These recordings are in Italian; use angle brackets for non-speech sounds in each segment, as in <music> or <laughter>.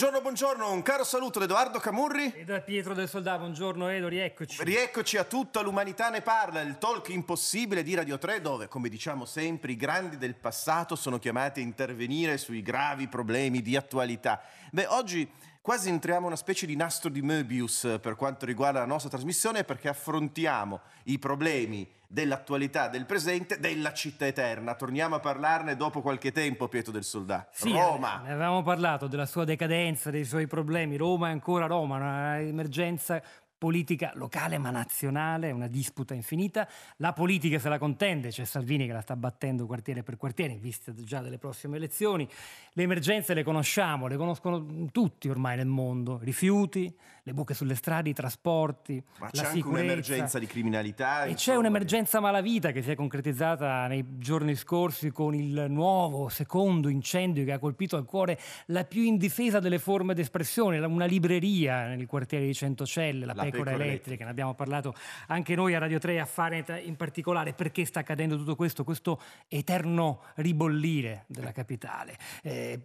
Buongiorno, buongiorno, un caro saluto da Edoardo Camurri. E da Pietro del Soldato, buongiorno Edo, rieccoci. Rieccoci a tutta l'umanità ne parla, il talk impossibile di Radio 3 dove, come diciamo sempre, i grandi del passato sono chiamati a intervenire sui gravi problemi di attualità. Beh, oggi quasi entriamo in una specie di nastro di Möbius eh, per quanto riguarda la nostra trasmissione perché affrontiamo i problemi dell'attualità, del presente, della città eterna. Torniamo a parlarne dopo qualche tempo, Pietro del Soldato. Sì, Roma. eh, Ne avevamo parlato della sua decadenza, dei suoi problemi. Roma è ancora Roma, una emergenza politica locale ma nazionale, una disputa infinita. La politica se la contende, c'è Salvini che la sta battendo quartiere per quartiere in vista già delle prossime elezioni. Le emergenze le conosciamo, le conoscono tutti ormai nel mondo. Rifiuti, le buche sulle strade, i trasporti, Ma la c'è anche un'emergenza di criminalità. E c'è insomma, un'emergenza malavita che si è concretizzata nei giorni scorsi con il nuovo secondo incendio che ha colpito al cuore la più indifesa delle forme d'espressione, una libreria nel quartiere di Centocelle, la, La pecora, Pecora elettrica. Ne abbiamo parlato anche noi a Radio 3 a Fanet in particolare. Perché sta accadendo tutto questo? Questo eterno ribollire della capitale. Eh,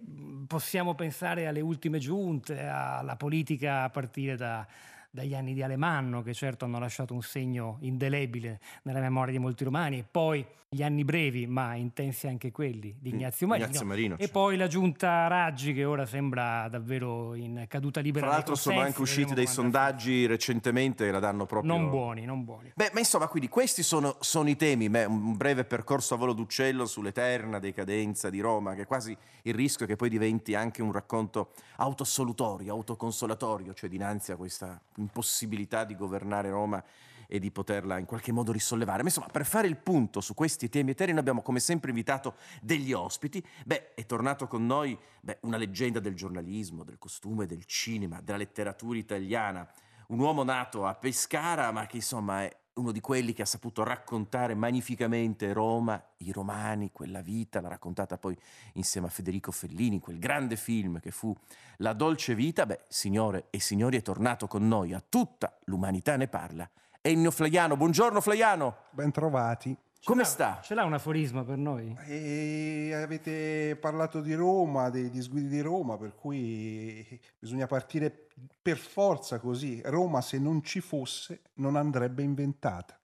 possiamo pensare alle ultime giunte, alla politica a partire da dagli anni di Alemanno, che certo hanno lasciato un segno indelebile nella memoria di molti romani, e poi gli anni brevi, ma intensi anche quelli, di Ignazio Marino, Ignazio Marino, e poi la giunta Raggi, che ora sembra davvero in caduta libera. Tra l'altro sono anche usciti dei sondaggi recentemente e la danno proprio... Non buoni, non buoni. Beh, ma insomma, quindi questi sono, sono i temi, beh, un breve percorso a volo d'uccello sull'eterna decadenza di Roma, che è quasi il rischio che poi diventi anche un racconto autoassolutorio, autoconsolatorio, cioè dinanzi a questa impossibilità di governare Roma e di poterla in qualche modo risollevare. Ma insomma, per fare il punto su questi temi eterni, noi abbiamo come sempre invitato degli ospiti. Beh, è tornato con noi beh, una leggenda del giornalismo, del costume, del cinema, della letteratura italiana, un uomo nato a Pescara, ma che insomma è uno di quelli che ha saputo raccontare magnificamente Roma, i romani, quella vita, l'ha raccontata poi insieme a Federico Fellini, in quel grande film che fu La dolce vita. Beh, signore e signori, è tornato con noi, a tutta l'umanità ne parla. Ennio Flaiano, buongiorno Flaiano, Bentrovati. Come Ce l'ha- sta? Ce l'ha un aforisma per noi? E avete parlato di Roma, dei disguidi di Roma, per cui bisogna partire per forza così. Roma, se non ci fosse, non andrebbe inventata.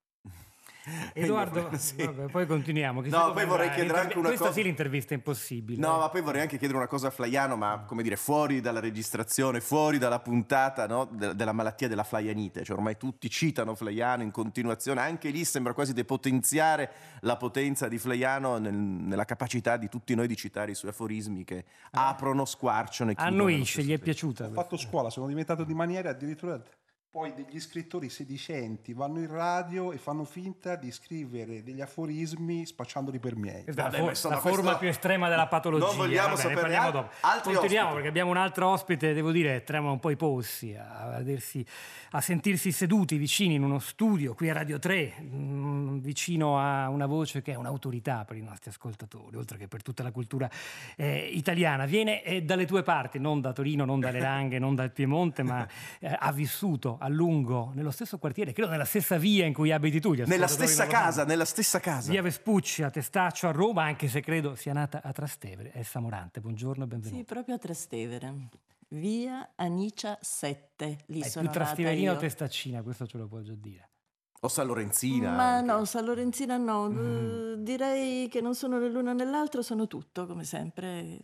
<laughs> Edoardo, Sì. vabbè, poi continuiamo. chissà No, poi vorrei andrà. chiedere anche una Questa cosa- sì l'intervista è impossibile. No, ma poi vorrei anche chiedere una cosa a Flaiano, ma come dire, fuori dalla registrazione, fuori dalla puntata no, de- della malattia della flaianite, cioè ormai tutti citano Flaiano in continuazione, anche lì sembra quasi depotenziare la potenza di Flaiano nel- nella capacità di tutti noi di citare i suoi aforismi che aprono, squarciano e chiudono. Annuisce, gli è piaciuta. Ho fatto scuola, sono diventato di maniera addirittura poi degli scrittori sedicenti vanno in radio e fanno finta di scrivere degli aforismi spacciandoli per miei. Questa è Vabbè, for- la forma questo- più estrema della patologia. Non vogliamo Vabbè, sapere al- dopo. altri Continuiamo ospiti. perché abbiamo un altro ospite, devo dire, tremano un po' i polsi, a, vedersi- a sentirsi seduti vicini in uno studio qui a Radio 3, mm, vicino a una voce che è un'autorità per i nostri ascoltatori, oltre che per tutta la cultura eh, italiana. Viene eh, dalle tue parti, non da Torino, non dalle <laughs> Langhe, non dal Piemonte, ma eh, ha vissuto a lungo nello stesso quartiere, credo nella stessa via in cui abiti tu. gli Nella stessa casa, nella stessa casa. Via Vespucci a Testaccio a Roma, anche se credo sia nata a Trastevere. Elsa Morante, buongiorno e benvenuta. Sì, proprio a Trastevere. Via Anicia 7, lì È sono più nata trasteverina o io. testaccina, questo ce lo può già dire. O San Lorenzina. Ma anche. no, San Lorenzina no, Mm. Direi che non sono né l'una né l'altra, sono tutto, come sempre.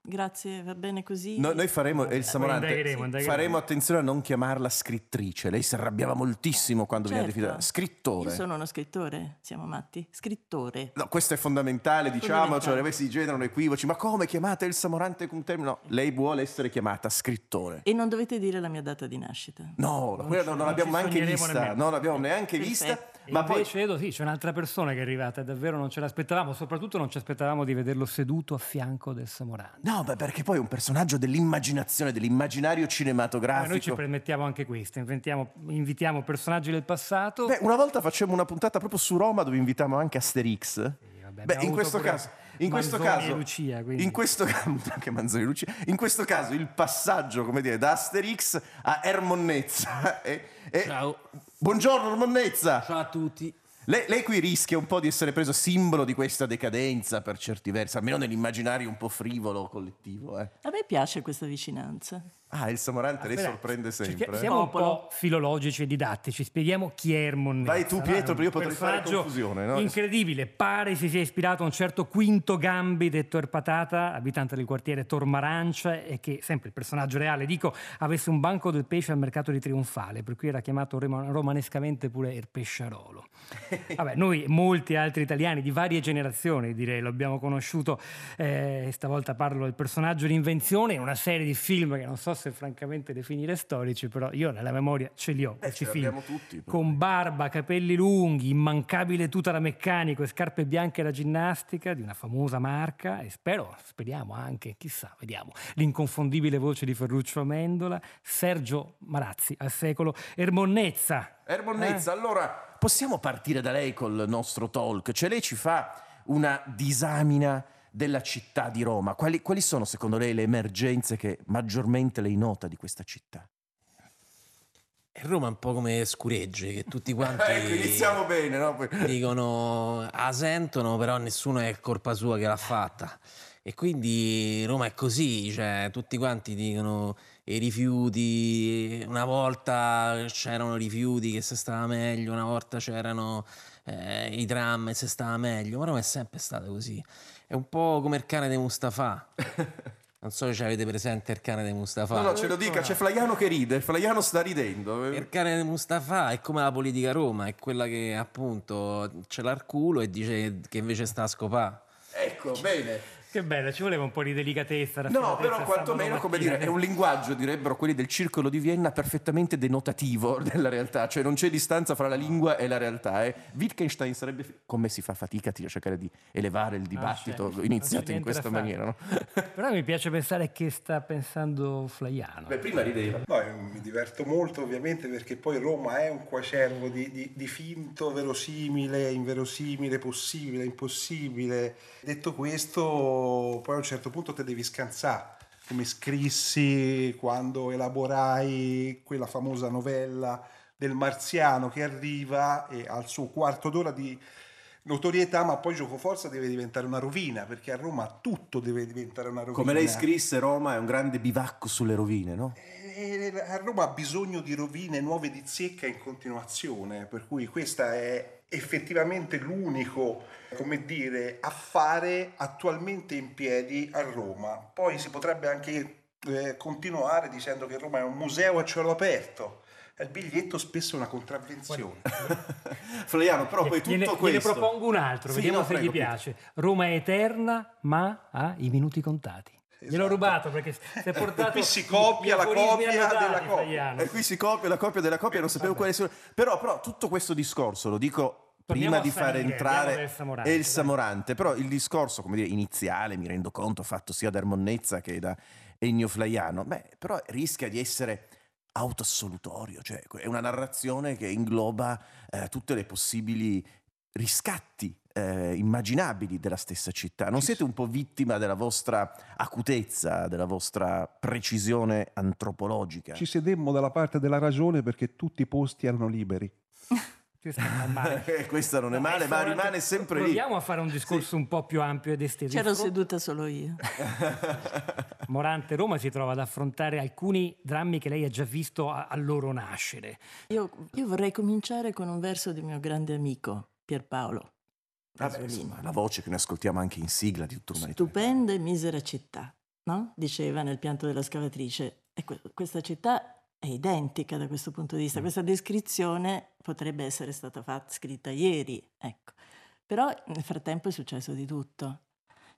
Grazie, va bene così. No- noi faremo, Elsa Poi Morante, indagheremo, indagheremo. faremo attenzione a non chiamarla scrittrice. Lei si arrabbiava moltissimo quando veniva Certo. definita scrittore. Io sono uno scrittore, siamo matti? Scrittore. No, questo è fondamentale, diciamo, Fondamentale. cioè si generano equivoci. Ma come chiamate Elsa Morante con un termine? No, lei vuole essere chiamata scrittore. E non dovete dire la mia data di nascita. No, quella non, non non l'abbiamo neanche vista. nemmeno. Non l'abbiamo neanche vista. Perfetto. Ma poi Invece, Edo, sì, c'è un'altra persona che è arrivata, davvero non ce l'aspettavamo, soprattutto non ci aspettavamo di vederlo seduto a fianco del Samorano. No, beh, perché poi è un personaggio dell'immaginazione, dell'immaginario Ma cinematografico. noi ci permettiamo anche questo, inventiamo- invitiamo personaggi del passato. Beh, una volta facemmo una puntata proprio su Roma dove invitiamo anche Asterix. vabbè, Beh, in questo pure caso, in questo Manzoni caso, e Lucia, in questo caso, <laughs> anche Manzoni e Lucia, in questo caso il passaggio, come dire, da Asterix a Ermonnezza. <laughs> è- è- Ciao. Buongiorno Ermonnezza. Ciao a tutti. Lei, lei qui rischia un po' di essere preso simbolo di questa decadenza per certi versi, almeno nell'immaginario un po' frivolo collettivo. eh. A me piace questa vicinanza. Ah, il Samorante lei Aspetta, sorprende sempre. eh. Siamo un po' filologici e didattici, spieghiamo chi è Ermonnezza. Vai tu? Pietro, perché io potrei fare confusione, no? Incredibile, pare si sia ispirato a un certo Quinto Gambi, detto Erpatata, abitante del quartiere Tormarancia, e che, sempre il personaggio reale, dico, avesse un banco del pesce al mercato di Trionfale, per cui era chiamato romanescamente pure il pesciarolo. <laughs> Vabbè, noi, molti altri italiani di varie generazioni, direi, lo abbiamo conosciuto, eh, stavolta parlo del personaggio di invenzione in una serie di film che non so se francamente definire storici, però io nella memoria ce li ho, questi ce film. tutti. Con barba, capelli lunghi, immancabile tuta da meccanico e scarpe bianche da ginnastica di una famosa marca e spero, speriamo anche, chissà, vediamo, l'inconfondibile voce di Ferruccio Amendola, Sergio Marazzi al secolo, Ermonnezza. Ermonnezza, allora possiamo partire da lei col nostro talk? Cioè lei ci fa una disamina della città di Roma. Quali, quali sono secondo lei le emergenze che maggiormente lei nota di questa città? Roma è un po' come scuregge, che tutti <laughs> quanti Ecco, bene, no? <laughs> Dicono, la sentono, però nessuno è colpa sua che l'ha fatta. E quindi Roma è così, cioè tutti quanti dicono i rifiuti, una volta c'erano rifiuti che se stava meglio, una volta c'erano eh, i tram e se stava meglio, ma Roma è sempre stata così. È un po' come il cane di Mustafa. <laughs> Non so se avete presente il cane di Mustafa. No, no, ce lo dica, c'è Flaiano che ride, Flaiano sta ridendo. Il cane di Mustafa è come la politica a Roma, è quella che appunto ce l'ha al culo e dice che invece sta a scopà. Ecco, bene. Che bello, ci voleva un po' di delicatezza. No, però quantomeno, come dire, è un linguaggio, direbbero quelli del circolo di Vienna, perfettamente denotativo <laughs> della realtà, cioè non c'è distanza fra la lingua e la realtà. Eh. Wittgenstein sarebbe... Come si fa fatica a cercare di elevare il dibattito c'è- non iniziato in questa maniera, no? <laughs> Però mi piace pensare che sta pensando Flaiano. Beh, prima rideva. No, io mi diverto molto ovviamente perché poi Roma è un quacervo di, di- di finto, verosimile, inverosimile, possibile, impossibile. Detto questo, poi a un certo punto te devi scansare, come scrissi quando elaborai quella famosa novella del marziano che arriva e al suo quarto d'ora di notorietà, ma poi giocoforza deve diventare una rovina, perché a Roma tutto deve diventare una rovina. Come lei scrisse, Roma è un grande bivacco sulle rovine, no? Eh, a Roma ha bisogno di rovine nuove di zecca in continuazione, per cui questa è effettivamente l'unico, come dire, affare attualmente in piedi a Roma. Poi si potrebbe anche eh, continuare dicendo che Roma è un museo a cielo aperto. Il biglietto spesso è una contravvenzione. <laughs> Flaiano, però poi tutto gliene, questo... gliene propongo un altro, Sì, vediamo no, se prego, gli piace. Roma è eterna, ma ha i minuti contati. Gliel'ho Esatto. rubato perché si è portato. Qui si copia la copia della copia. E qui si copia la copia della copia, non sapevo quale sia. Però, però tutto questo discorso, lo dico Torniamo prima di far entrare del Samorante, il dai. Samorante, però il discorso, come dire, iniziale, mi rendo conto, fatto sia da Ermonnezza che da Ennio Flaiano, beh, però rischia di essere autoassolutorio, cioè è una narrazione che ingloba eh, tutte le possibili riscatti eh, immaginabili della stessa città. Non siete un po' vittima della vostra acutezza, della vostra precisione antropologica? Ci sedemmo dalla parte della ragione perché tutti i posti erano liberi. <laughs> Questo non è male. <laughs> Eh, Questa non è male, è ma rimane sempre lì. Proviamo a fare un discorso un po' più ampio ed esteso. C'ero seduta solo io. <laughs> Morante Roma si trova ad affrontare alcuni drammi che lei ha già visto a- al loro nascere. Io, io vorrei cominciare con un verso di mio grande amico Pierpaolo. Vabbè, insomma, la voce che noi ascoltiamo anche in sigla di tutta umanità. Stupenda e misera città, no? Diceva nel pianto della scavatrice. E que- questa città è identica da questo punto di Mm. vista. Questa descrizione potrebbe essere stata fatta, scritta ieri, ecco. Però nel frattempo è successo di tutto.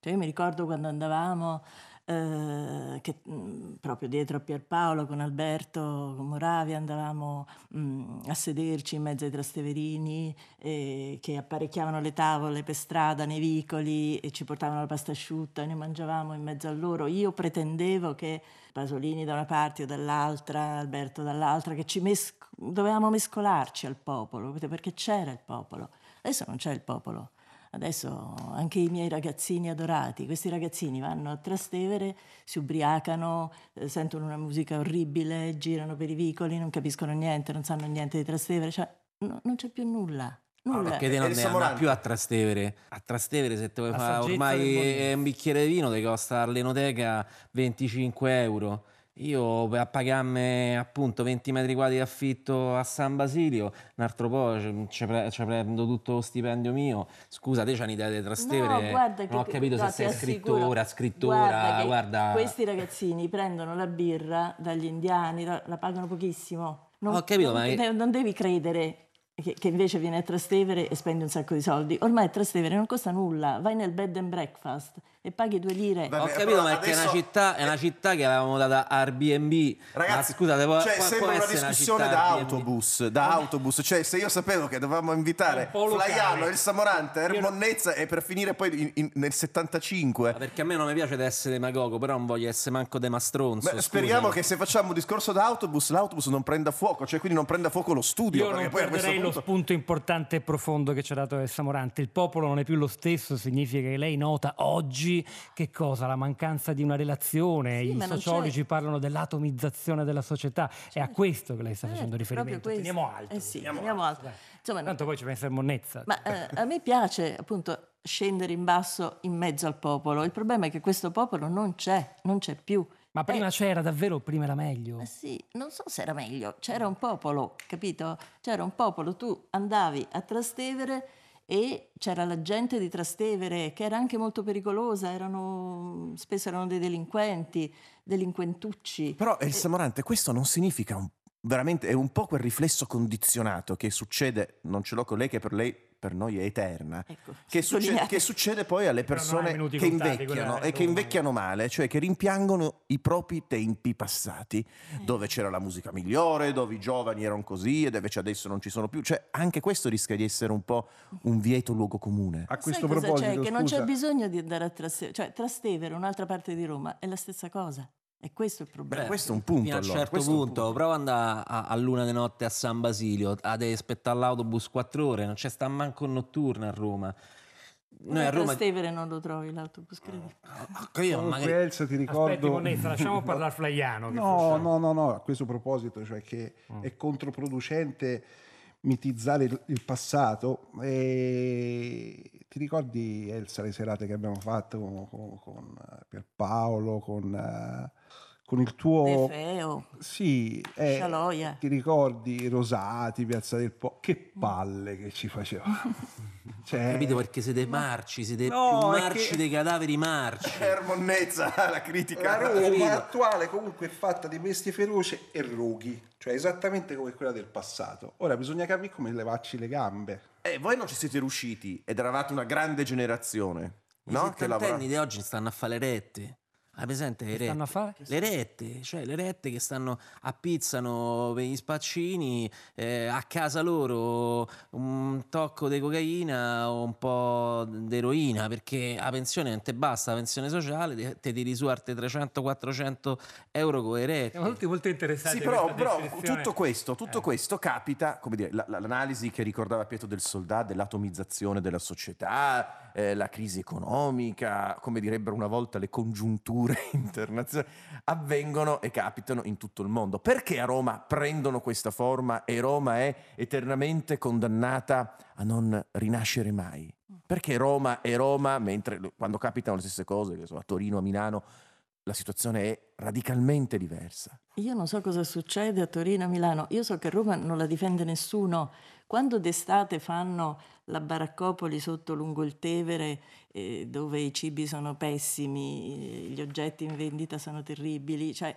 Cioè io mi ricordo quando andavamo eh, che mh, proprio dietro a Pierpaolo con Alberto, con Moravia andavamo mh, a sederci in mezzo ai trasteverini eh, che apparecchiavano le tavole per strada, nei vicoli e ci portavano la pasta asciutta e ne mangiavamo in mezzo a loro. Io pretendevo che Pasolini da una parte o dall'altra, Alberto dall'altra, che ci mes- dovevamo mescolarci al popolo, perché c'era il popolo. Adesso non c'è il popolo. Adesso anche i miei ragazzini adorati, questi ragazzini vanno a Trastevere, si ubriacano, eh, sentono una musica orribile, girano per i vicoli, non capiscono niente, non sanno niente di Trastevere, cioè no, non c'è più nulla. Nulla. Perché te non ne andrà più a Trastevere. A Trastevere se te vuoi fare ormai un bicchiere di vino ti costa all'enoteca 25 euro. Io a pagarmi appunto 20 metri quadri di affitto a San Basilio, un altro po' ci- pre- prendo tutto lo stipendio mio. Scusa, te c'hai un'idea di Trastevere? No, guarda che non ho capito no, se sei scrittora, scrittora, Guarda che guarda. Questi ragazzini prendono la birra dagli indiani, la, la pagano pochissimo. Non, Ho capito, non, ma- de- non devi credere che, che invece vieni a Trastevere e spendi un sacco di soldi. Ormai a Trastevere non costa nulla, vai nel bed and breakfast e paghi due lire. Vabbè, Ho capito, ma è che è una adesso- città, è una città che avevamo dato a Airbnb. Ragazzi, ma scusate, può, cioè, può- sembra può una discussione città da Airbnb? autobus, da autobus. Cioè, se io sapevo che dovevamo invitare. Flaiano, El Samorante, Ermonnezza e per finire poi in- in- nel 75. Ma Perché a me non mi piace di essere demagogo, però non voglio essere manco de mastronzo. Beh, speriamo che se facciamo un discorso da autobus, l'autobus non prenda fuoco, cioè quindi non prenda fuoco lo studio. Io perché non poi perderei lo punto... spunto importante e profondo che ci ha dato Elsa Morante. Il popolo non è più lo stesso, significa che lei nota oggi che cosa? La mancanza di una relazione. Sì, I ma sociologi parlano dell'atomizzazione della società. È a questo che lei sta Eh, facendo riferimento. Teniamo alto. Eh sì, teniamo teniamo alto. dai. Insomma, Tanto poi ci pensa il Monnezza. Ma eh, a me piace appunto scendere in basso in mezzo al popolo. Il problema è che questo popolo non c'è, non c'è più. Ma prima Eh, c'era davvero, prima era meglio. eh sì, non so se era meglio, c'era un popolo, capito? C'era un popolo, tu andavi a Trastevere e c'era la gente di Trastevere che era anche molto pericolosa, erano, spesso erano dei delinquenti, delinquentucci. Però El Samorante, questo non significa un- veramente, è un po' quel riflesso condizionato che succede, non ce l'ho con lei, che per lei, per noi è eterna, Ecco, che, succede, che succede poi alle persone che contati, invecchiano e che invecchiano male, cioè che rimpiangono i propri tempi passati, dove c'era la musica migliore, dove i giovani erano così e invece adesso non ci sono più. Cioè anche questo rischia di essere un po' un vieto luogo comune. A Sai questo cosa proposito, c'è? Che non c'è bisogno di andare a Trastevere, cioè Trastevere, un'altra parte di Roma, è la stessa cosa. E questo è il problema. Beh, questo è un punto Fino a un allora, certo questo punto, punto. prova ad andare a, a luna di notte a San Basilio, a devi aspettare l'autobus 4 ore, non c'è sta manco un notturno a Roma. Noi a Roma... Trastevere non lo trovi l'autobus, credi? Ma comunque magari- Elsa ti Aspetti, ricordo... Monnezza, lasciamo <laughs> parlare Flaiano. No, no, no, no, a questo proposito, cioè che è controproducente mitizzare il, il passato. E ti ricordi, Elsa, le serate che abbiamo fatto con, con, con eh, Pierpaolo, con, eh, con il tuo... De Feo, Sì, eh, ti ricordi Rosati, Piazza del Po? Che palle che ci faceva. <laughs> Cioè, capito perché siete marci, siete No, più marci che- dei cadaveri marci. <laughs> Ermonnezza, <laughs> la critica. La Roma attuale comunque è fatta di bestie feroci e rughi, cioè esattamente come quella del passato. Ora bisogna capire come levarci le gambe. E voi non ci siete riusciti ed eravate una grande generazione, I no? Che lavora- settantenni di oggi stanno a fare le rette. Hai presente le stanno a rette? fare? Le rette, cioè le rette che stanno appizzano per gli spaccini, eh, a casa loro un tocco di cocaina o un po' di eroina, perché la pensione non te basta, la pensione sociale te, te tiri su arte 300-400 euro con le rette. Siamo tutti molto interessati Sì, a però, però tutto questo, tutto Eh. questo capita, come dire, la- la- l'analisi che ricordava Pietro del Soldà dell'atomizzazione della società, eh, la crisi economica, come direbbero una volta le congiunture <laughs> internazionali, avvengono e capitano in tutto il mondo. Perché a Roma prendono questa forma e Roma è eternamente condannata a non rinascere mai? Perché Roma è Roma, mentre quando capitano le stesse cose, che so, a Torino, a Milano, la situazione è radicalmente diversa. Io non so cosa succede a Torino, a Milano. Io so che a Roma non la difende nessuno. Quando d'estate fanno la baraccopoli sotto lungo il Tevere, eh, dove i cibi sono pessimi, gli oggetti in vendita sono terribili, cioè,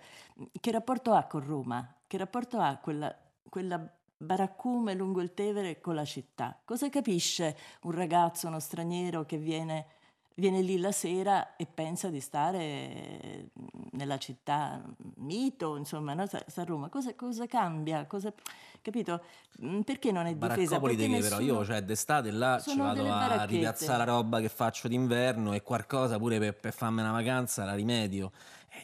che rapporto ha con Roma? Che rapporto ha quella, quella baraccume lungo il Tevere con la città? Cosa capisce un ragazzo, uno straniero che viene viene lì la sera e pensa di stare nella città mito, insomma, no? a Roma. Cosa, cosa cambia? Cosa, capito? Mm, Perché non è difesa? Baraccopoli di che però nessuno- io cioè d'estate là ci vado a ripiazzare la roba che faccio d'inverno e qualcosa pure per, per farmi una vacanza la rimedio.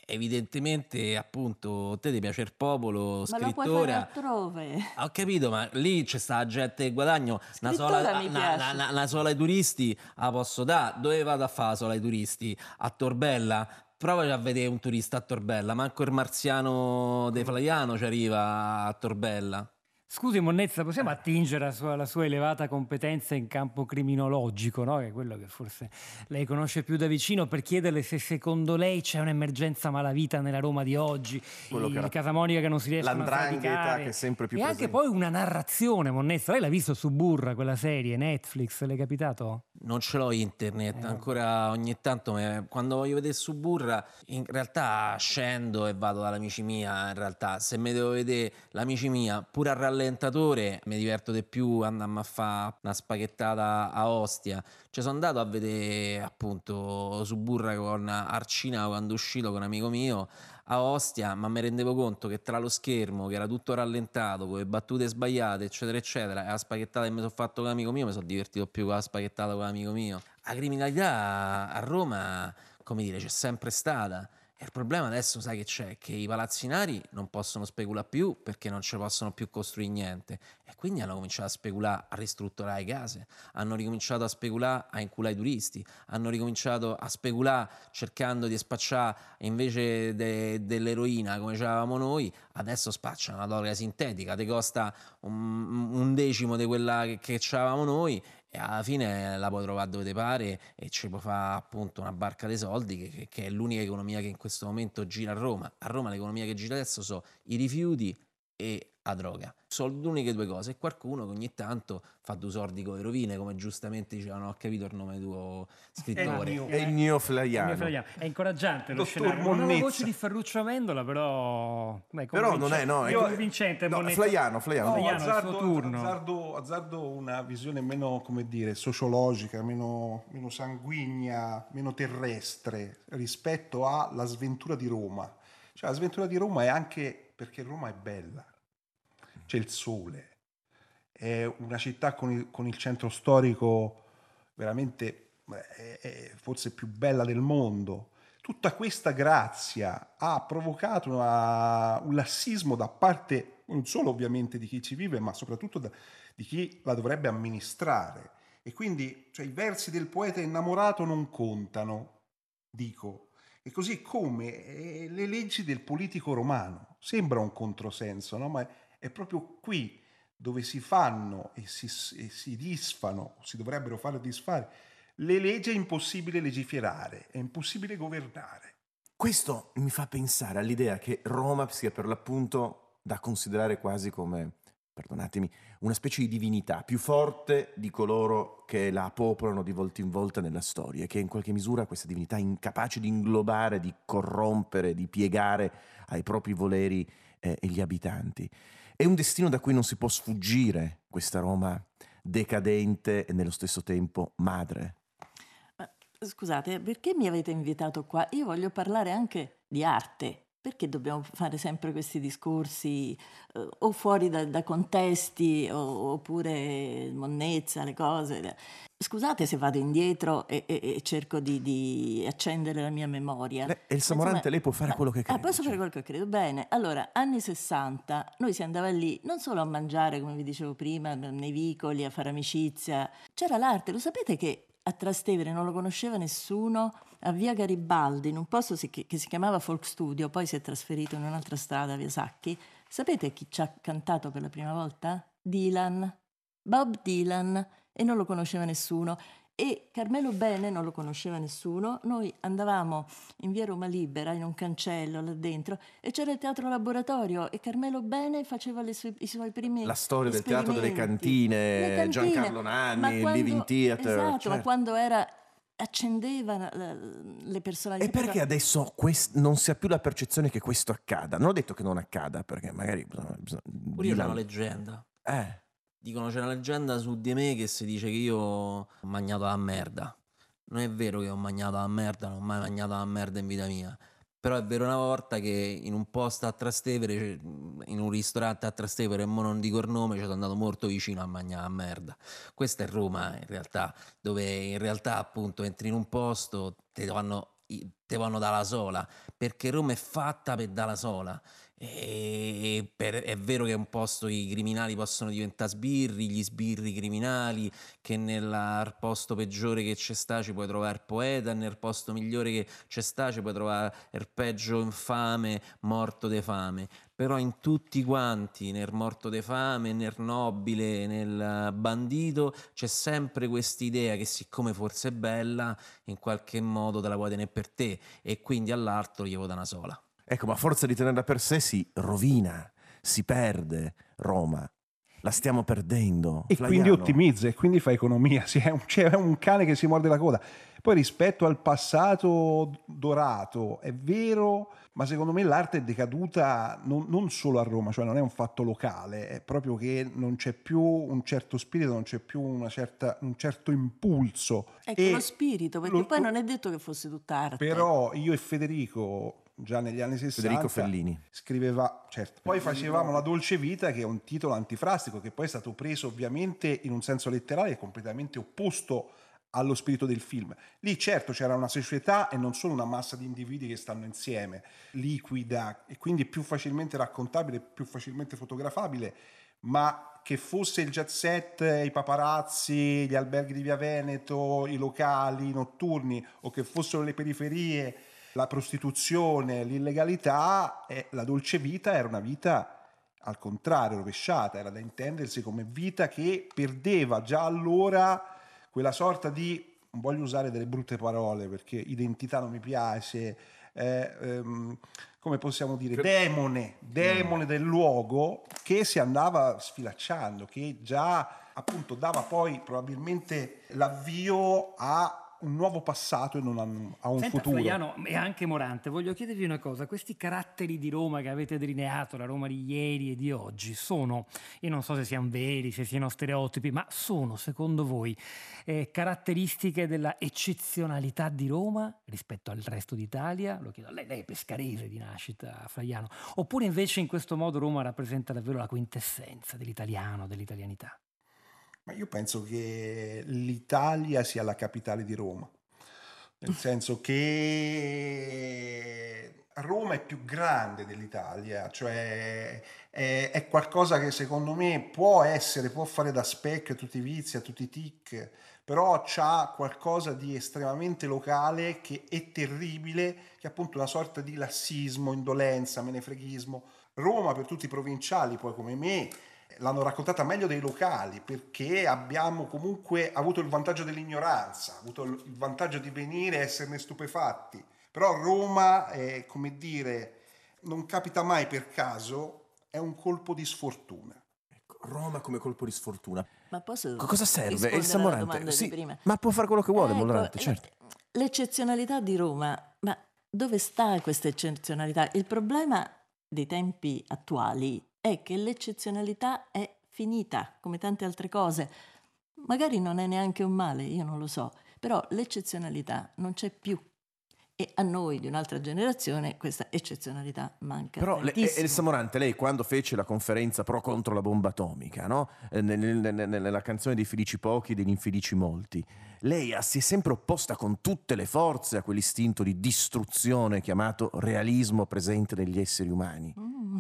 Evidentemente appunto te ti piace il popolo, Ma scrittora. altrove. Ho capito, ma lì c'è sta gente che guadagno. Una sola, una- una- una sola ai turisti la posso dare. Dove vado a fare la sola ai turisti? A Torbella? Provaci a vedere un turista a Torbella. Manco il marziano de Flaiano ci arriva a Torbella. Scusi Monnezza, possiamo attingere alla sua, alla sua elevata competenza in campo criminologico, no? che è quello che forse lei conosce più da vicino, per chiederle se secondo lei c'è un'emergenza malavita nella Roma di oggi, Quello che i era- Casa Monica che non si riescono a L'andrangheta sradicare. che è sempre più e anche presente. poi una narrazione, Monnezza. Lei l'ha visto su Burra, quella serie, Netflix, le è capitato? Non ce l'ho internet, ancora ogni tanto me- quando voglio vedere su Burra, in realtà scendo e vado dall'amici mia, in realtà se mi devo vedere l'amici mia, pure al rallentatore, mi diverto di più andando a fare una spaghettata a Ostia. Ci sono andato a vedere appunto su Burra con Arcina quando uscito con un amico mio a Ostia, ma mi rendevo conto che tra lo schermo, che era tutto rallentato, con le battute sbagliate, eccetera, eccetera, e la spaghettata che mi sono fatto con l'amico mio, mi sono divertito più con la spaghettata con l'amico mio. La criminalità a Roma, come dire, c'è sempre stata. E il problema adesso, sai che c'è? Che i palazzinari non possono speculare più perché non ci possono più costruire niente. E quindi hanno cominciato a speculare, a ristrutturare case, hanno ricominciato a speculare a inculare i turisti, hanno ricominciato a speculare cercando di spacciare invece de- dell'eroina come c'avevamo noi, adesso spacciano la droga sintetica, ti costa un, un decimo di quella che, che c'avevamo noi e alla fine la puoi trovare dove ti pare e ci puoi fare appunto una barca dei soldi che, che- è l'unica economia che in questo momento gira a Roma. A Roma l'economia che gira adesso sono i rifiuti e la droga. Sono le uniche due cose e qualcuno che ogni tanto fa due sordi con le rovine, come giustamente dicevano, ho capito il nome tuo scrittore. È il mio flaiano. Mio Flaiano. È incoraggiante lo Dottor scenario. Non ha la Monnezza. voce di Ferruccio Amendola, però... beh, Però non è, no, è è- convincente. no, Monnezza. Flaiano, Flaiano. No, Flaiano, è il suo azzardo, turno. azzardo- azzardo una visione meno, come dire, sociologica, meno, meno sanguigna, meno terrestre rispetto alla sventura di Roma. Cioè, la sventura di Roma è anche perché Roma è bella, c'è il sole, è una città con il, con il centro storico veramente eh, è forse più bella del mondo. Tutta questa grazia ha provocato una- un lassismo da parte non solo ovviamente di chi ci vive, ma soprattutto da- di chi la dovrebbe amministrare. E quindi cioè, i versi del poeta innamorato non contano, dico. E così come eh, le leggi del politico romano. Sembra un controsenso, no? ma è, proprio qui dove si fanno e si, e si disfano, si dovrebbero fare disfare, le leggi è impossibile legiferare, è impossibile governare. Questo mi fa pensare all'idea che Roma sia per l'appunto da considerare quasi come, perdonatemi, una specie di divinità più forte di coloro che la popolano di volta in volta nella storia, che in qualche misura questa divinità è incapace di inglobare, di corrompere, di piegare ai propri voleri eh, gli abitanti. È un destino da cui non si può sfuggire questa Roma decadente e nello stesso tempo madre. Ma, Scusate, perché mi avete invitato qua? Io voglio parlare anche di arte. Perché dobbiamo fare sempre questi discorsi eh, o fuori da, da contesti o- oppure monnezza, le cose? Scusate se vado indietro e, e- e cerco di, di accendere la mia memoria. È il Samorante, lei può fare quello che Ah, crede. posso fare quello che credo? Bene, allora, anni 60, noi si andava lì non solo a mangiare, come vi dicevo prima, nei vicoli, a fare amicizia, c'era l'arte. Lo sapete che a Trastevere non lo conosceva nessuno? A Via Garibaldi, in un posto che, che si chiamava Folk Studio, poi si è trasferito in un'altra strada, Via Sacchi. Sapete chi ci ha cantato per la prima volta? Dylan, Bob Dylan, e non lo conosceva nessuno. E Carmelo Bene non lo conosceva nessuno. Noi andavamo in via Roma Libera, in un cancello là dentro, e c'era il teatro laboratorio e Carmelo Bene faceva sue- i suoi primi La storia del teatro delle cantine, cantine. Giancarlo Nanni, il quando- Living Theater. Esatto, ma certo. quando era accendeva le personalità. E perché adesso quest- non si ha più la percezione che questo accada? Non ho detto che non accada, perché magari bisogna... bisogna- Pure io c'è una leggenda. Eh, Dicono c'è una leggenda su di me che si dice che io ho mangiato la merda. non è vero che ho mangiato la merda, non ho mai mangiato la merda in vita mia. Però è vero una volta che in un posto a Trastevere, cioè, in un ristorante a Trastevere, mo non dico il nome, ci sono andato molto vicino a mangiare la merda. Questa è Roma in realtà, dove in realtà appunto entri in un posto, te vanno, te vanno dalla sola, perché Roma è fatta per dalla sola. E per, è vero che è un posto i criminali possono diventare sbirri, gli sbirri criminali, che nel posto peggiore che c'è sta ci puoi trovare il poeta, nel posto migliore che c'è sta ci puoi trovare il peggio infame, morto de fame. Però in tutti quanti, nel morto de fame, nel nobile, nel bandito, c'è sempre quest'idea che siccome forse è bella, in qualche modo te la puoi tenere per te e quindi all'altro gli vota una sola. Ecco, ma a forza di tenerla per sé si rovina, si perde Roma. La stiamo perdendo. E Flaiano. quindi ottimizza e quindi fa economia. <laughs> Sì, è un, c'è un cane che si morde la coda. Poi rispetto al passato dorato, è vero, ma secondo me l'arte è decaduta non, non, solo a Roma, cioè non è un fatto locale, è proprio che non c'è più un certo spirito, non c'è più una certa, un certo impulso. Ecco, e lo spirito, perché lo, poi non è detto che fosse tutta arte. Però io e Federico già negli anni 60 Federico Fellini. scriveva certo. Poi facevamo La dolce vita che è un titolo antifrastico che poi è stato preso ovviamente in un senso letterale completamente opposto allo spirito del film. Lì certo c'era una società e non solo una massa di individui che stanno insieme liquida e quindi più facilmente raccontabile più facilmente fotografabile ma che fosse il jet set, i paparazzi, gli alberghi di Via Veneto, i locali i notturni o che fossero le periferie la prostituzione, l'illegalità, e la dolce vita era una vita al contrario, rovesciata, era da intendersi come vita che perdeva già allora quella sorta di, non voglio usare delle brutte parole perché identità non mi piace, eh, ehm, come possiamo dire, demone, demone del luogo che si andava sfilacciando, che già appunto dava poi probabilmente l'avvio a un nuovo passato e non a un, a un Senta, futuro. Flaiano e anche Morante, voglio chiedervi una cosa, questi caratteri di Roma che avete delineato, la Roma di ieri e di oggi, sono, io non so se siano veri, se siano stereotipi, ma sono secondo voi eh, caratteristiche della eccezionalità di Roma rispetto al resto d'Italia? Lo chiedo a lei, lei è pescarese di nascita, Flaiano, oppure invece in questo modo Roma rappresenta davvero la quintessenza dell'italiano, dell'italianità? Ma io penso che l'Italia sia la capitale di Roma, nel senso che Roma è più grande dell'Italia, cioè è, è, qualcosa che secondo me può essere, può fare da specchio a tutti i vizi, a tutti i tic, però c'ha qualcosa di estremamente locale che è terribile, che è appunto una sorta di lassismo, indolenza, menefreghismo. Roma per tutti i provinciali, poi come me, l'hanno raccontata meglio dei locali perché abbiamo comunque avuto il vantaggio dell'ignoranza, avuto il vantaggio di venire e esserne stupefatti. Però Roma, è, come dire, non capita mai per caso, è un colpo di sfortuna. Ecco, Roma come colpo di sfortuna. Ma posso Cosa serve? È il Samorante. Sì, ma può fare quello che vuole, ecco, Molorante, certo. L'eccezionalità di Roma, ma dove sta questa eccezionalità? Il problema dei tempi attuali è che l'eccezionalità è finita, come tante altre cose. Magari non è neanche un male, io non lo so, però l'eccezionalità non c'è più. E a noi di un'altra generazione questa eccezionalità manca. Però le, Elsa Morante, lei quando fece la conferenza pro contro la bomba atomica, no? Eh, nella, nella canzone dei felici pochi, degli infelici molti, lei si è sempre opposta con tutte le forze a quell'istinto di distruzione chiamato realismo presente negli esseri umani. Mm.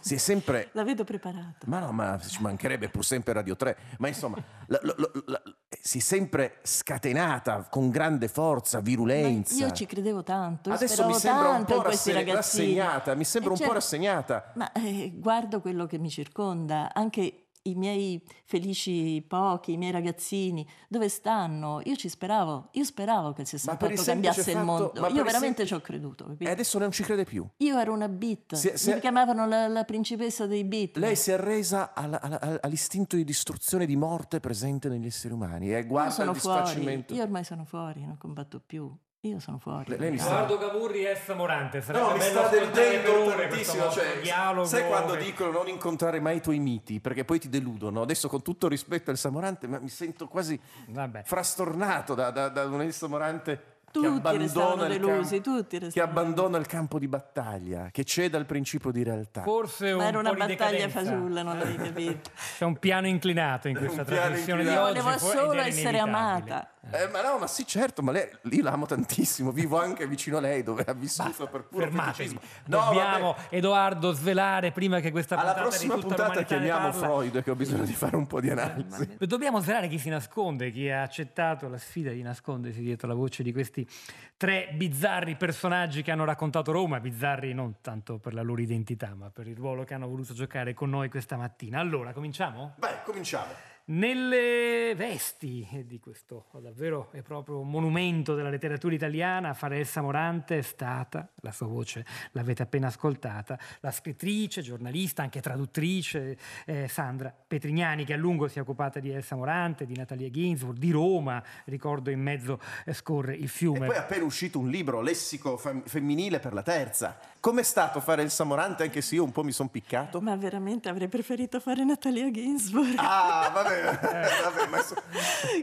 Si è sempre... <laughs> La vedo preparata. Ma no, ma ci mancherebbe pur sempre Radio 3. Ma insomma, la, la, la, si è sempre scatenata con grande forza, virulenza. Ma io ci credevo tanto. Adesso mi sembra un po' rasse- rassegnata. Mi sembra eh, un po' rassegnata. Ma eh, guardo quello che mi circonda, anche i miei felici pochi, i miei ragazzini, dove stanno? Io ci speravo, io speravo che il 68 cambiasse fatto, il mondo. Io veramente sem- ci ho creduto. Capito? E adesso non ci crede più. Io ero una beat, si, si, mi chiamavano la, la, principessa dei beat. Lei si è arresa alla, alla, all'istinto di distruzione, di morte presente negli esseri umani e guarda sono il disfacimento. Fuori. Io ormai sono fuori, non combatto più. Io sono fuori. Lei- lei mi sta- Edoardo Camurri e Elsa Morante. Sarebbe No, mi sta deludendo tantissimo. Cioè, dialogo. sai quando che- dicono non incontrare mai i tuoi miti perché poi ti deludono? Adesso, con tutto rispetto a Elsa Morante, ma mi sento quasi Vabbè. frastornato da, da, da un Elsa Morante che Tutti abbandona, restavano il delusi, campo, tutti che abbandona il campo di battaglia, che cede al principio di realtà. Forse un Ma era una battaglia fasulla, non l'avevi <laughs> capito. C'è un piano inclinato in <laughs> questa trasmissione di oggi. Volevo solo essere amata. Eh, ma no, ma sì, certo, ma lei, io l'amo tantissimo, vivo anche vicino a lei dove ha vissuto per puro Fermatevi. No, Dobbiamo, vabbè. Edoardo, svelare prima che questa Alla puntata prossima puntata chiamiamo. Freud che ho bisogno di fare un po' di analisi. Dobbiamo svelare chi si nasconde, chi ha accettato la sfida di nascondersi dietro la voce di questi tre bizzarri personaggi che hanno raccontato Roma, bizzarri non tanto per la loro identità, ma per il ruolo che hanno voluto giocare con noi questa mattina. Allora, cominciamo? Beh, cominciamo. Nelle vesti di questo davvero è proprio monumento della letteratura italiana, Farelsa Morante è stata, la sua voce l'avete appena ascoltata, la scrittrice, giornalista, anche traduttrice eh, Sandra Petrignani che a lungo si è occupata di Elsa Morante, di Natalia Ginsburg, di Roma, ricordo in mezzo eh, scorre il E fiume. poi è appena uscito un libro, Lessico fem- femminile per la terza. Com'è stato fare il Samorante, anche se io un po' mi sono piccato? Ma veramente avrei preferito fare Natalia Ginsburg. Ah, vabbè, <laughs> vabbè, ma so-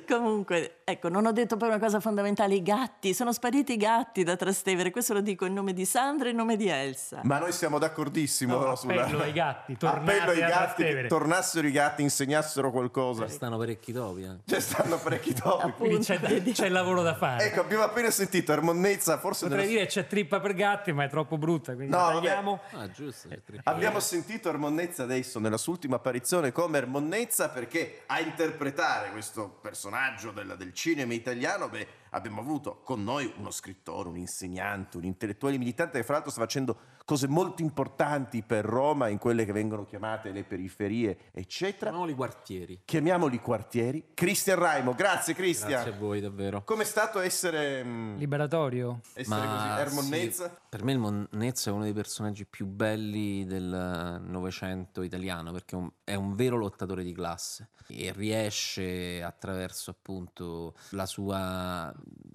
Comunque, ecco, non ho detto poi una cosa fondamentale, i gatti, sono spariti i gatti da Trastevere, questo lo dico in nome di Sandra e in nome di Elsa. ma noi siamo d'accordissimo No, sulla... appello ai gatti, <laughs> Appello ai gatti, che tornassero i gatti, insegnassero qualcosa. Stanno parecchi topi. eh. Cioè, stanno parecchi <laughs> topi. Quindi c'è, vedi? c'è il lavoro da fare. Ecco, abbiamo appena sentito Ermonnezza, forse... Potrei della- dire c'è trippa per gatti, ma è troppo brutta, quindi No, tagliamo. Ah, giusto. Abbiamo sentito Ermonnezza adesso nella sua ultima apparizione come Ermonnezza perché a interpretare questo personaggio del, del cinema italiano, beh, abbiamo avuto con noi uno scrittore, un insegnante, un intellettuale militante che fra l'altro sta facendo cose molto importanti per Roma in quelle che vengono chiamate le periferie, eccetera. Chiamiamoli quartieri. Chiamiamoli quartieri. Cristian Raimo, grazie Cristian. Grazie a voi, davvero. Com'è stato essere, mm, Liberatorio? essere così? Ermonnezza? sì, per me il Monnezza è uno dei personaggi più belli del Novecento italiano perché è un, è un vero lottatore di classe e riesce attraverso appunto la sua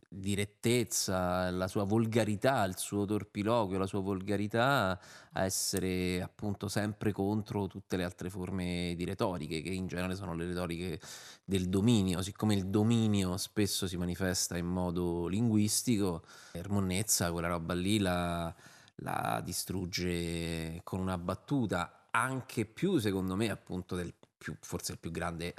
direttezza, la sua volgarità, il suo torpiloquio, la sua volgarità a essere appunto sempre contro tutte le altre forme di retoriche che in genere sono le retoriche del dominio, siccome il dominio spesso si manifesta in modo linguistico, Ermonnezza quella roba lì la, la distrugge con una battuta anche più secondo me appunto del più, forse il più grande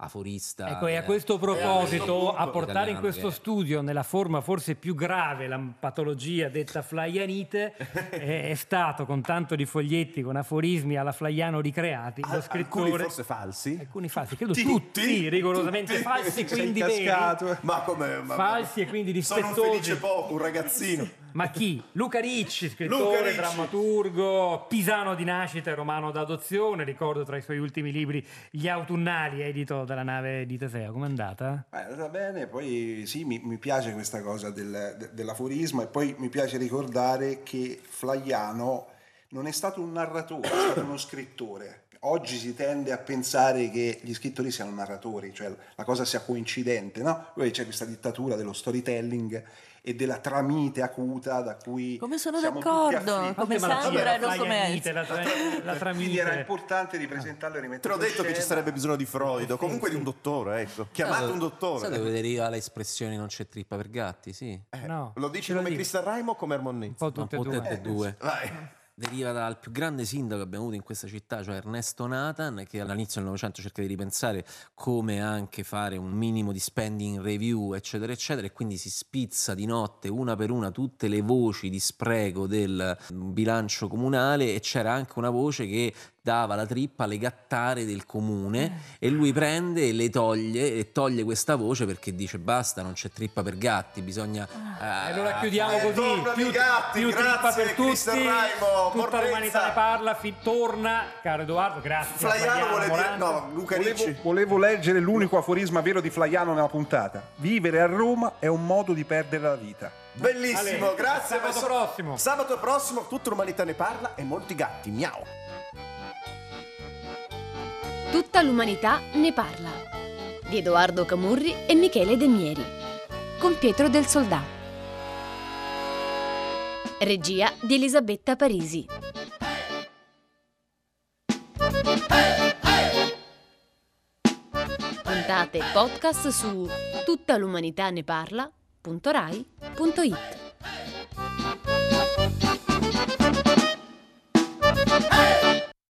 aforista Ecco, e a eh, questo proposito, a portare in questo è. studio, nella forma forse più grave, la patologia detta flaianite, <laughs> è, è stato con tanto di foglietti, con aforismi alla flaiano ricreati, lo scrittore... Alcuni forse falsi? alcuni falsi, credo Tutti? tutti, rigorosamente Tutti? falsi, quindi veri. Ma come? Ma, Falsi e quindi Sono un rispettosi. felice poco, un ragazzino. Ma chi? Luca Ricci, Luca scrittore, Ricci. drammaturgo, pisano di nascita e romano d'adozione. Ricordo tra i suoi ultimi libri Gli autunnali, edito dalla nave di Teseo. Com'è andata? Eh, è andata bene, poi sì, mi, mi piace questa cosa del- de- dell'aforismo e poi mi piace ricordare che Flaiano non è stato un narratore, è stato uno scrittore. Oggi si tende a pensare che gli scrittori siano narratori, cioè la cosa sia coincidente, no? Poi c'è questa dittatura dello storytelling e della tramite acuta da cui Come sono d'accordo, come la Sandra non la come flaianite, Elsa. la, tra- la Quindi era tramite. importante ripresentarlo e Te rimetterlo l'ho in detto che ci sarebbe bisogno di Freud, o comunque di un dottore, ecco. Chiamate un Sai dottore. dove deriva l'espressione non c'è trippa per gatti? Sì, Eh, No, lo dici come. Cristian Raimo o come Un Ermonnezza? po' un tutte e due. tutte e due. Vai. Deriva dal più grande sindaco che abbiamo avuto in questa città, cioè Ernesto Nathan, che all'inizio del Novecento cerca di ripensare come anche fare un minimo di spending review, eccetera, eccetera, e quindi si spizza di notte una per una tutte le voci di spreco del bilancio comunale e c'era anche una voce che dava la trippa alle gattare del comune e lui prende e le toglie e toglie questa voce perché dice basta, non c'è trippa per gatti, bisogna... E eh, allora chiudiamo Eh, così. Più, i gatti, più trippa grazie, per tutti. Raimo, Tutta Mortezza. l'umanità ne parla. fi- torna, caro Edoardo. Grazie. Flaiano vuole dire... No, Luca Volevo, Ricci. volevo leggere l'unico aforisma vero di Flaiano nella puntata. Vivere a Roma è un modo di perdere la vita. Bellissimo, Ale, grazie. sabato prossimo. Sabato prossimo tutta l'umanità ne parla e molti gatti, miau. Tutta l'umanità ne parla. Di Edoardo Camurri e Michele De Mieri. Con Pietro del Soldà. Regia di Elisabetta Parisi. Puntate podcast su tuttalumanitaneparla.rai.it Hey!